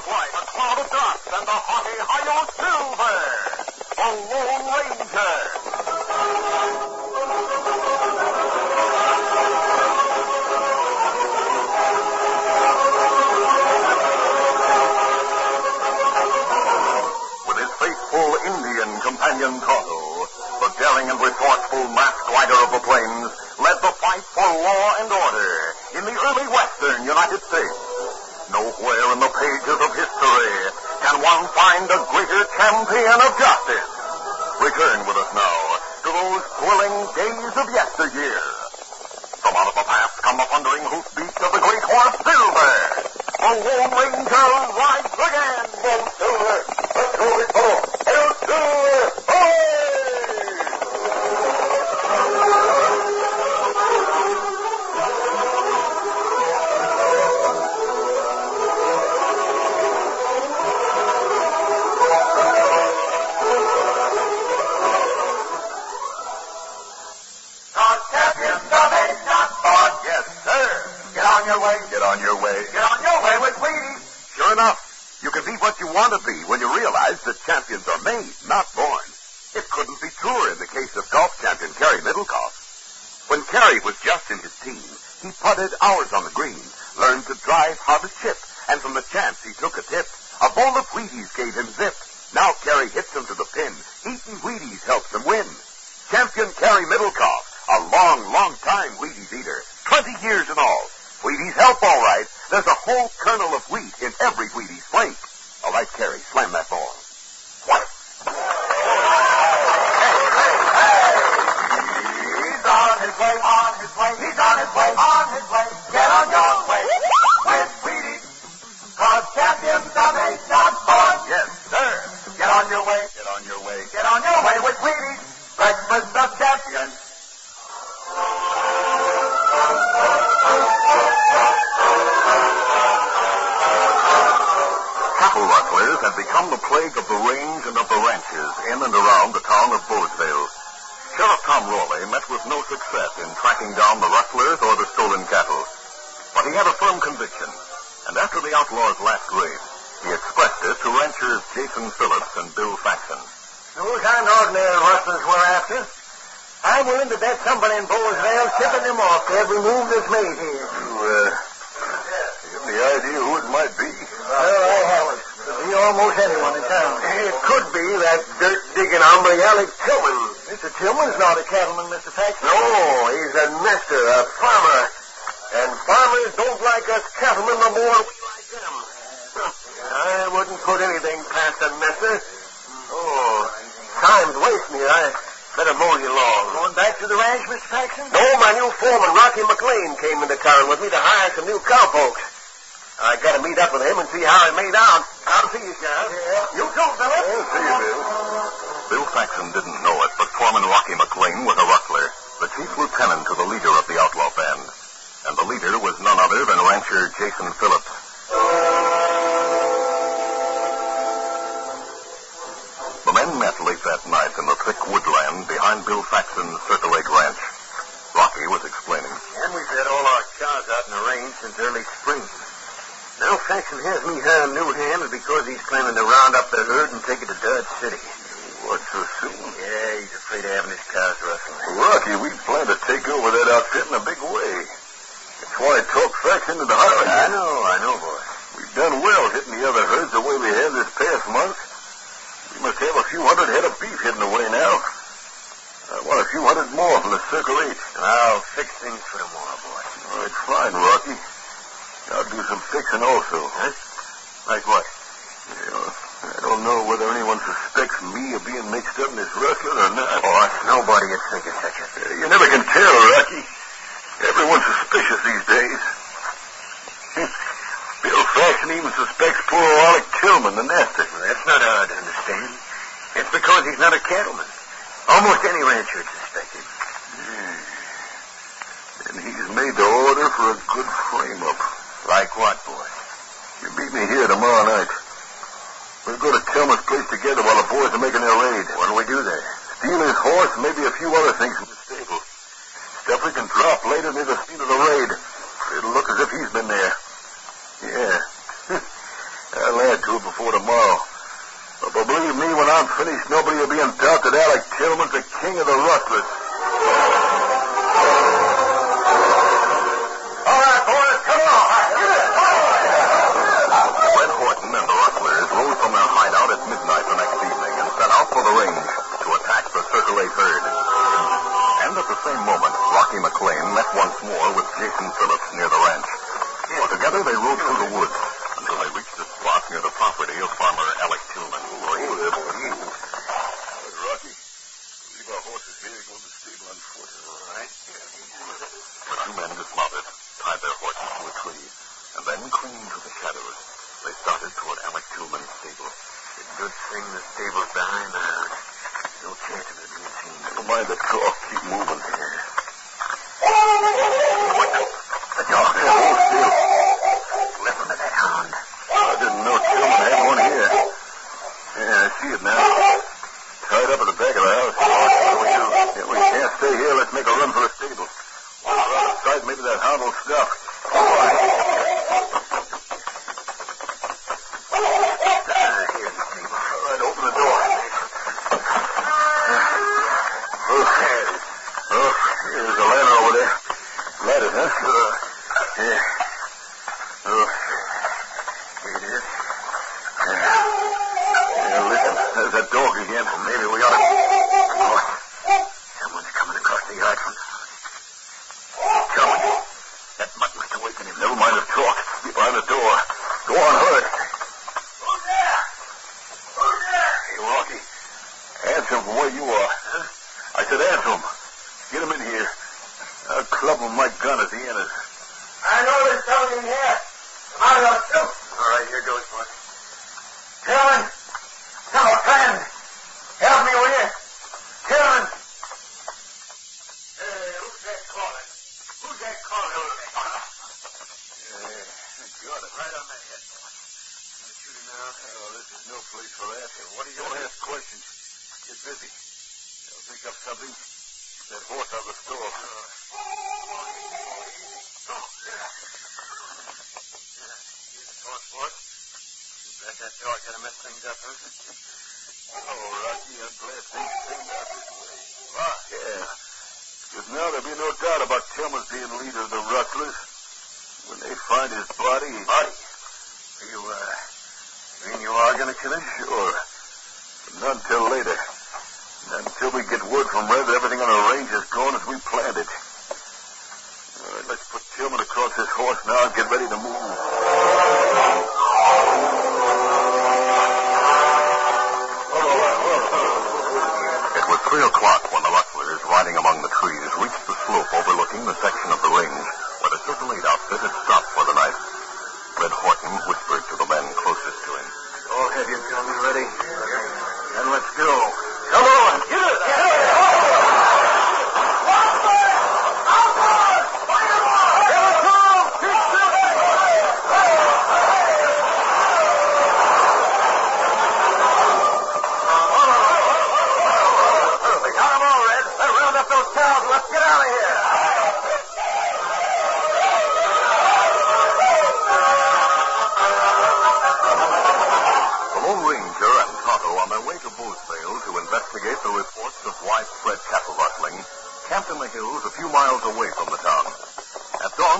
cloud of dust, and the haughty Silver, the Lone Ranger. With his faithful Indian companion Tonto, the daring and resourceful masked rider of the plains led the fight for law and order in the early western United States. Nowhere in the pages of history can one find a greater champion of justice. Return with us now to those thrilling days of yesteryear. From out of the past come the thundering hoofbeats of the great horse Silver. The Lone Ranger rides again. Go Silver! Let's go, Silver! Oh, was just in his teens, he putted hours on the green, learned to drive how to chip, and from the chance he took a tip, a bowl of Wheaties gave him zip. Now Cary hits him to the pin. Eating Wheaties helps him win. Champion Cary Middlecoff, a long, long time Wheaties eater, 20 years in all. Wheaties help all right. There's a whole kernel of wheat in every Wheaties flake. All right, Cary, slam that ball. What? He's on his way, on his way. He's on his way, on his way. Get on your way with Wheaty. Cause champions of age not fought. Yes, sir. Get on your way. Get on your way. Get on your way with Wheaty. Breakfast of champions. Cattle rustlers had become the plague of the range and of the ranches in and around the town of Bowesville. Sheriff Tom Rowley met with no success in tracking down the rustlers or the stolen cattle. But he had a firm conviction, and after the outlaws' last raid, he expressed it to ranchers Jason Phillips and Bill Faxon. Those aren't ordinary rustlers we're after. I'm willing to bet somebody in Bowesville tipping them off to every move that's made here. You, uh, have any idea who it might be? Well, I haven't. Could be almost anyone in town. It could be that dirt-digging hombre, Alec Tillman. Mr. Tillman's not a cattleman, Mr. Faxon. No, he's a nester, a farmer. And farmers don't like us cattlemen no more we like them. I wouldn't put anything past a nester. Oh, time's wasting here. I better mow you along. Going back to the ranch, Mr. Faxon? No, my new foreman, Rocky McLean, came into town with me to hire some new cowpokes. I gotta meet up with him and see how it made out. I'll see you, Sheriff. Yeah. You too, Philip. see you, Bill. Bill Faxon didn't know it, but Foreman Rocky McLean was a rustler, the chief lieutenant to the leader of the outlaw band. And the leader was none other than rancher Jason Phillips. The men met late that night in the thick woodland behind Bill Faxon's Circle Eight Ranch. Rocky was explaining. And we've had all our cows out in the range since early spring. Now Faxon has me hiring new hands because he's planning to round up the herd and take it to Dodge City. So soon? Yeah, he's afraid of having his cows rustling. Rocky, we plan to take over that outfit in a big way. That's why I talked Faxon into the hiring I know, I know, boy. We've done well hitting the other herds the way we have this past month. We must have a few hundred head of beef hidden away now. I want a few hundred more from the Circle Eight. I'll fix things for tomorrow, boy. All right, fine, Rocky. I'll do some fixing also. Huh? Like what? Yeah, I don't know whether anyone suspects me of being mixed up in this rustling or not. Oh, nobody would think of such a thing. You never can tell, Rocky. Everyone's suspicious these days. Bill Faxon even suspects poor Alec Tillman, the nester. Well, that's not hard to understand. It's because he's not a cattleman. Almost any rancher would suspect him. Hmm. And he's made to order for a good frame-up. Like what, boy? You meet me here tomorrow night. We'll go to Tillman's place together while the boys are making their raid. Why don't we do that? Steal his horse and maybe a few other things from the stable. Stuff we can drop later near the scene of the raid. It'll look as if he's been there. Yeah. I'll add to it before tomorrow. But believe me, when I'm finished, nobody will be in doubt that Alec Tillman's the king of the rustlers. The doctor won't do. Left him to that hound. I didn't know Tillman had one here. Yeah, I see it now. Tied up at the back of the house. George, don't you? If we can't stay here, let's make a run for it. Look, behind the door. Go on, hurry. Who's there? Who's there? Hey, Rocky. Answer him from where you are. Huh? I said answer him. Get him in here. I'll club him with my gun as he enters. I know there's something in here. Come out of shoot. All right, here goes, Mark. Gentlemen, I'm a friend. find his body. Body? Are you, uh, mean you are going to kill him? Sure. But not until later. Not until we get word from Red that everything on the range is going as we planned it. All right, let's put Tillman across his horse now and get ready to move. It was three o'clock when the rustlers, riding among the trees, reached the slope overlooking the second.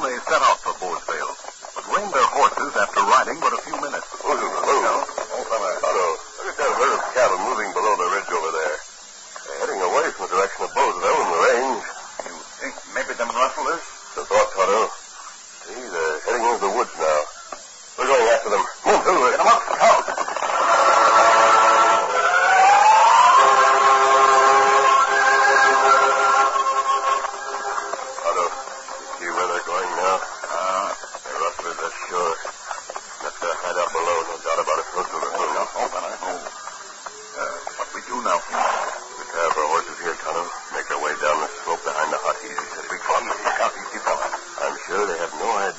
they set out for Boisville, but reined their horses after riding but a few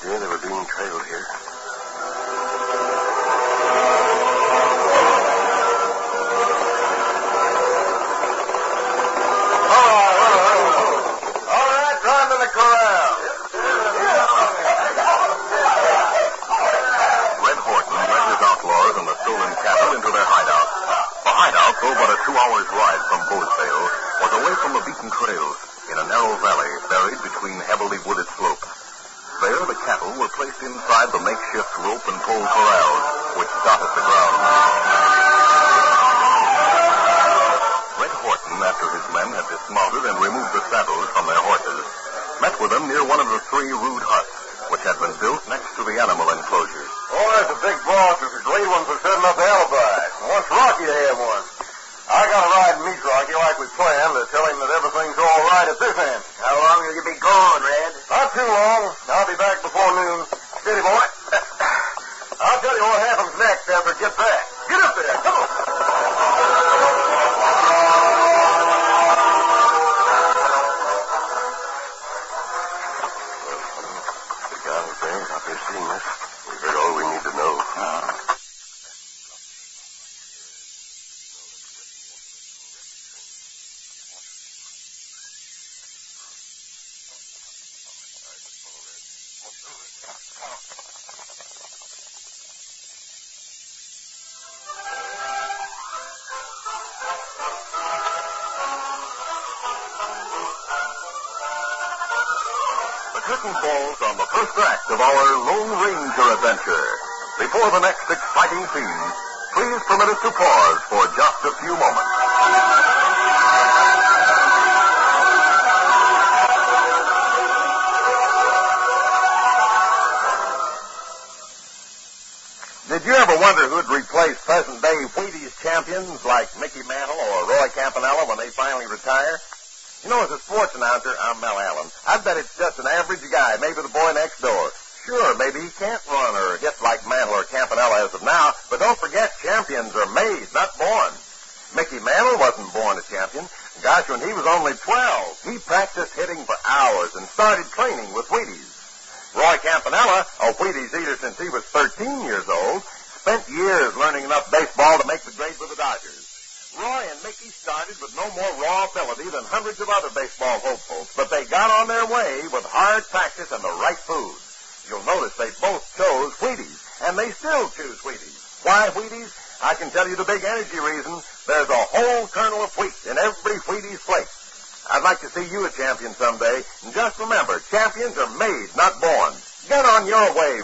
dear, they were being trailed here. Near one of the three rude huts, which had been built next to the animal enclosures. Oh, there's a big boss with a great one for setting up alibis. Wants Rocky to have one. I gotta ride and meet Rocky like we planned to tell him that everything's all right at this end. How long will you be gone, Red? Not too long. I'll be back before noon. Steady, boy. I'll tell you what happens next after I get back. Get up there. Come curtain falls on the first act of our Lone Ranger adventure. Before the next exciting scene, please permit us to pause for just a few moments. Did you ever wonder who'd replace present-day Wheaties champions like Mickey Mantle or Roy Campanella when they finally retire? You know, as a sports announcer, I'm Mel Allen. I bet it's just an average guy, maybe the boy next door. Sure, maybe he can't run or hit like Mantle or Campanella as of now, but don't forget, champions are made, not born. Mickey Mantle wasn't born a champion. Gosh, when he was only 12, he practiced hitting for hours and started training with Wheaties. Roy Campanella, a Wheaties eater since he was 13 years old, spent years learning enough baseball to make the grade with the Dodgers. Roy and Mickey started with no more raw ability than hundreds of other baseball hopefuls, but they got on their way with hard practice and the right food. You'll notice they both chose Wheaties, and they still choose Wheaties. Why Wheaties? I can tell you the big energy reason. There's a whole kernel of wheat in every Wheaties plate. I'd like to see you a champion someday. And just remember, champions are made, not born. Get on your way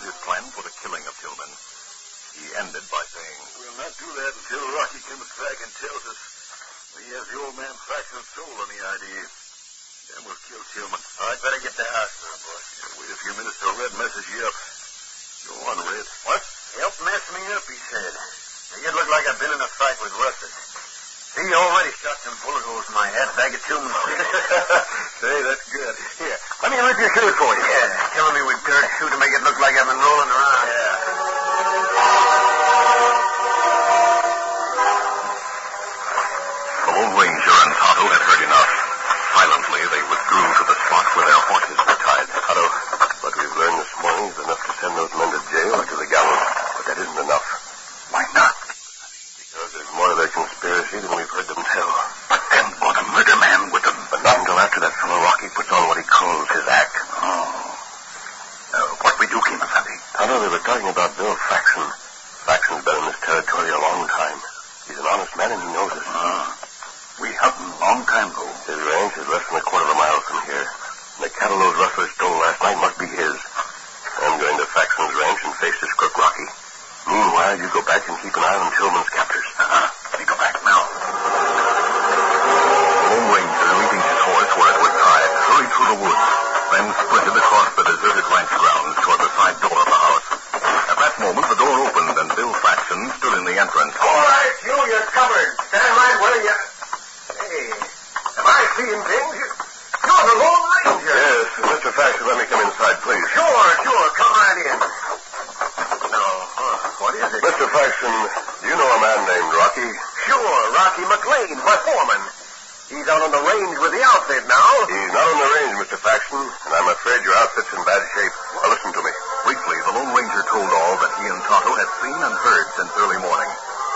his plan for the killing of Tillman. He ended by saying, We'll not do that until Rocky comes back and tells us he has the old man Faxon sold the idea. Then we'll kill Tillman. I'd better get the house now, boy. wait a few minutes till Red messes you up. Go on, Red. What? Help mess me up, he said. Now, you look like I've been in a fight with Russet. He already shot some bullet holes in my head. Bag of Tillman. Say, that's good. Here, let me rip your shirt for you. Yeah, killing me with dirt shoe to make it look like I've been rolling around. Yeah. The Lone Ranger and Tonto had heard enough. Silently, they withdrew to the spot where their horses were tied. Tonto, what we've learned this morning is enough to send those men to jail or to the gallows. But that isn't enough. Why not? Because there's more to their conspiracy than we've heard them tell. But then, or the murder man with them. But not until after that fellow Rocky puts on what he calls his act. Tonto, they were talking about Bill Faxon. Faxon's been in this territory a long time. He's an honest man and he knows it. Ah. We hunting long time ago. His ranch is less than a quarter of a mile from here. And the cattle those rustlers stole last night must be his. I'm going to Faxon's ranch and face this crook Rocky. Meanwhile, you go back and keep an eye on Tillman's captors. Uh-huh. We go back now. The Lone Ranger, leaving his horse where it was tied, hurried through the woods, then sprinted across the deserted ranch grounds toward the side door of the house. At that moment, the door opened and Bill Faxon stood in the entrance. All right, you, you're covered. Stand right where you... Hey, am I seeing things? You're the Lone Ranger. Yes, Mr. Faxon, let me come inside, please. Sure, sure. Come right in. No. what is it? Mr. Faxon, do you know a man named Rocky? Sure, Rocky McLean, my foreman. He's out on the range with the outfit now. He's not on the range, Mr. Faxon, and I'm afraid your outfit's in bad shape. Now, listen to me. Briefly, the Ranger told all that he and Tonto had seen and heard since early morning.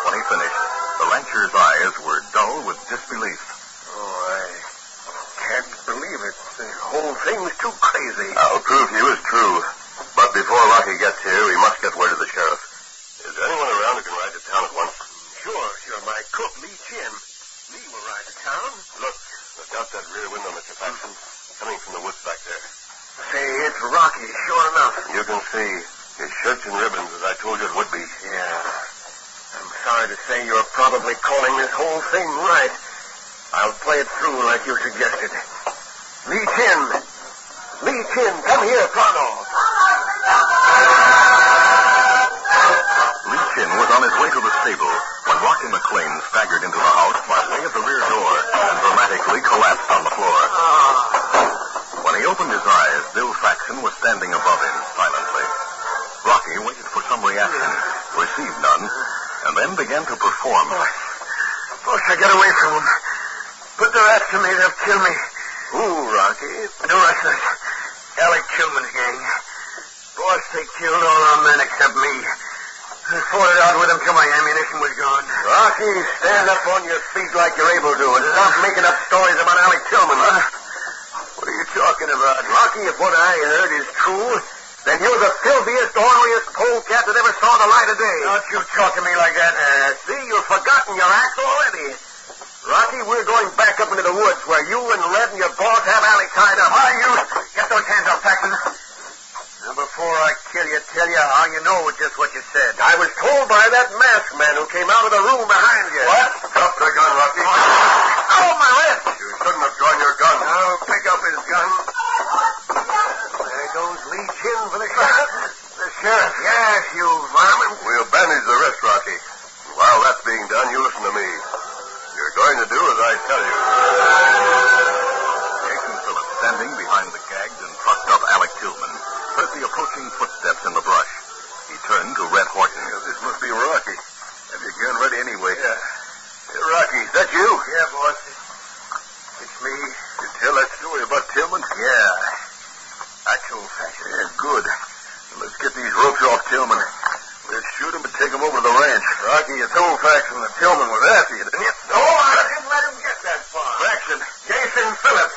When he finished, the rancher's eyes were dull with disbelief. Oh, I can't believe it. The whole thing's too crazy. I'll prove to you it's true. But before Rocky gets here, we must get word to the sheriff. Is there anyone around who can ride to town at once? Sure, sure. My cook, Lee Chin. Lee will ride to town. Look, look out that rear window, Mr. Faxon. Coming from the woods back there. Say, it's Rocky, sure enough. You can see his shirts and ribbons, as I told you it would be. Yeah. I'm sorry to say you're probably calling this whole thing right. I'll play it through like you suggested. Lee Chin. Lee Chin, come here, pronto. Lee Chin was on his way to the stable when Rocky McLean staggered into the house by way of the rear door and dramatically collapsed on the floor. Ah. When he opened his eyes, Bill Faxon was standing above him silently. Rocky waited for some reaction, received none, and then began to perform. Oh, Boss, I got away from them. Put their after me, they'll kill me. Who, Rocky? The rustlers. Alec Tillman's gang. Boss, they killed all our men except me. I fought it out with them till my ammunition was gone. Rocky, stand up on your feet like you're able to and stop making up stories about Alec Tillman. Uh, what are you talking about? Rocky, if what I heard is true, then you're the filthiest, orneriest polecat that ever saw the light of day. Don't you talk to me like that. Uh, see, you've forgotten your acts already. Rocky, we're going back up into the woods where you and Red and your boss have Alec tied up. Why, you... Get those hands up, Faxon. Now, before I kill you, tell you how you know just what you said. I was told by that masked man who came out of the room behind you. What? Drop the gun, Rocky. Oh, my wrist! You shouldn't have drawn your gun. I'll pick up his gun. There goes Lee Chin for the sheriff. the sheriff? Yes, you varmint. We'll bandage the wrist, Rocky. While that's being done, you listen to me. You're going to do as I tell you. Jason Phillips, standing behind the gagged and trucked up Alec Tillman, heard the approaching footsteps in the brush. He turned to Red Horton. this must be Rocky. Have your gun ready anyway? Yeah. Hey, Rocky, is that you? Yeah, boss. It's me. You tell that story about Tillman? Yeah. I told Faxon. Yeah, good. Let's get these off Tillman. We'll shoot him and take him over to the ranch. Rocky, you told Faxon that Tillman was after you, didn't you? No, I didn't let him get that far. Faxon. Jason Phillips.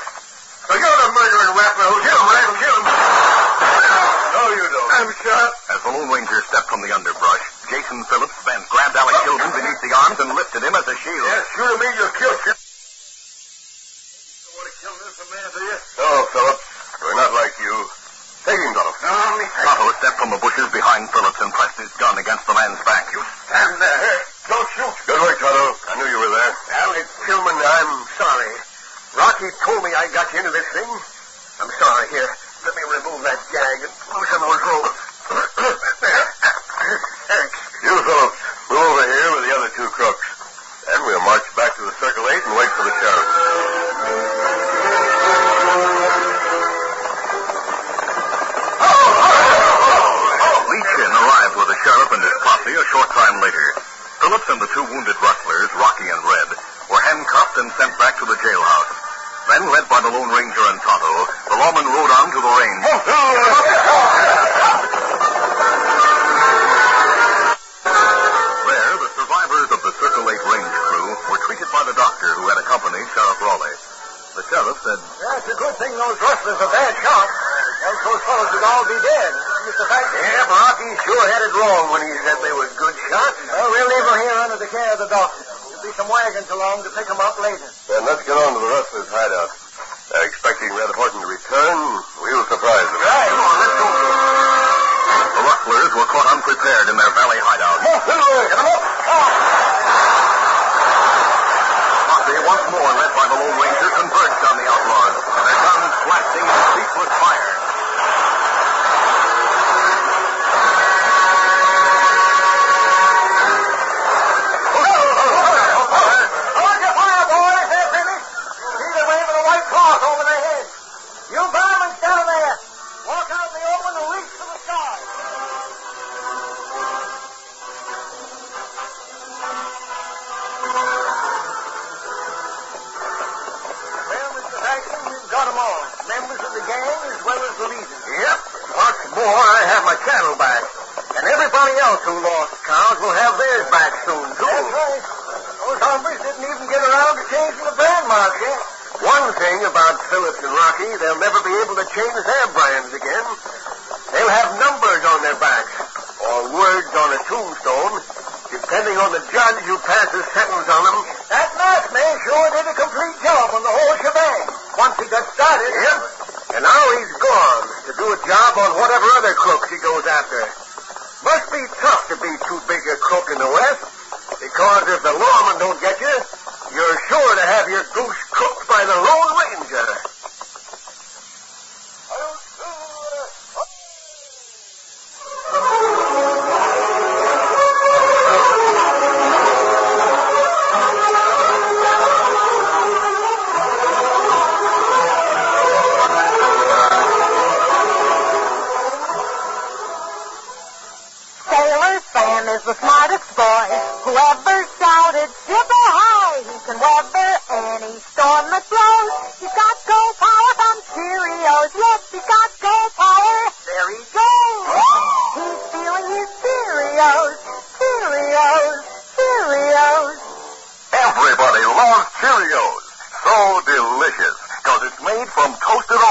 So you're the murdering rapper who killed him, right? Kill him. No, you don't. I'm shot. As the Lone Ranger stepped from the underbrush, Jason Phillips bent, grabbed Alec oh. Tillman beneath the arms, and lifted him wagons along to pick him up later. Will have theirs back soon, too. That's right. Those hombres didn't even get around to changing the brand mark yet. One thing about Phillips and Rocky, they'll never be able to change their brands again. They'll have numbers on their backs, or words on a tombstone, depending on the judge who passes sentence on them. That masked man sure did a complete job on the whole shebang. Once he got started. Yep. And now he's gone to do a job on whatever other crooks he goes after. Must be tough to be too big a West, because if the lawmen don't get you, from toasted oats, all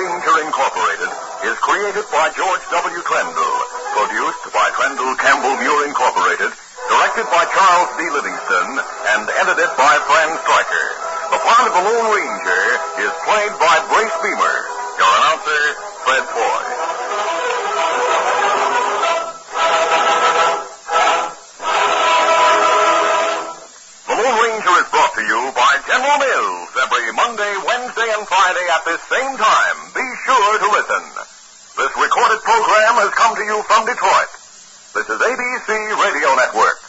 of the Lone Ranger Incorporated, is created by George W. Trendle, produced by Trendle Campbell Muir Incorporated, directed by Charles D. Livingston, and edited by Fran Stryker. The part of the Lone Ranger is played by Brace Beemer. Your announcer, Fred Lone Ranger is brought to you by General Mills every Monday, Wednesday, and Friday at this same time. Sure to listen. This recorded program has come to you from Detroit. This is ABC Radio Network.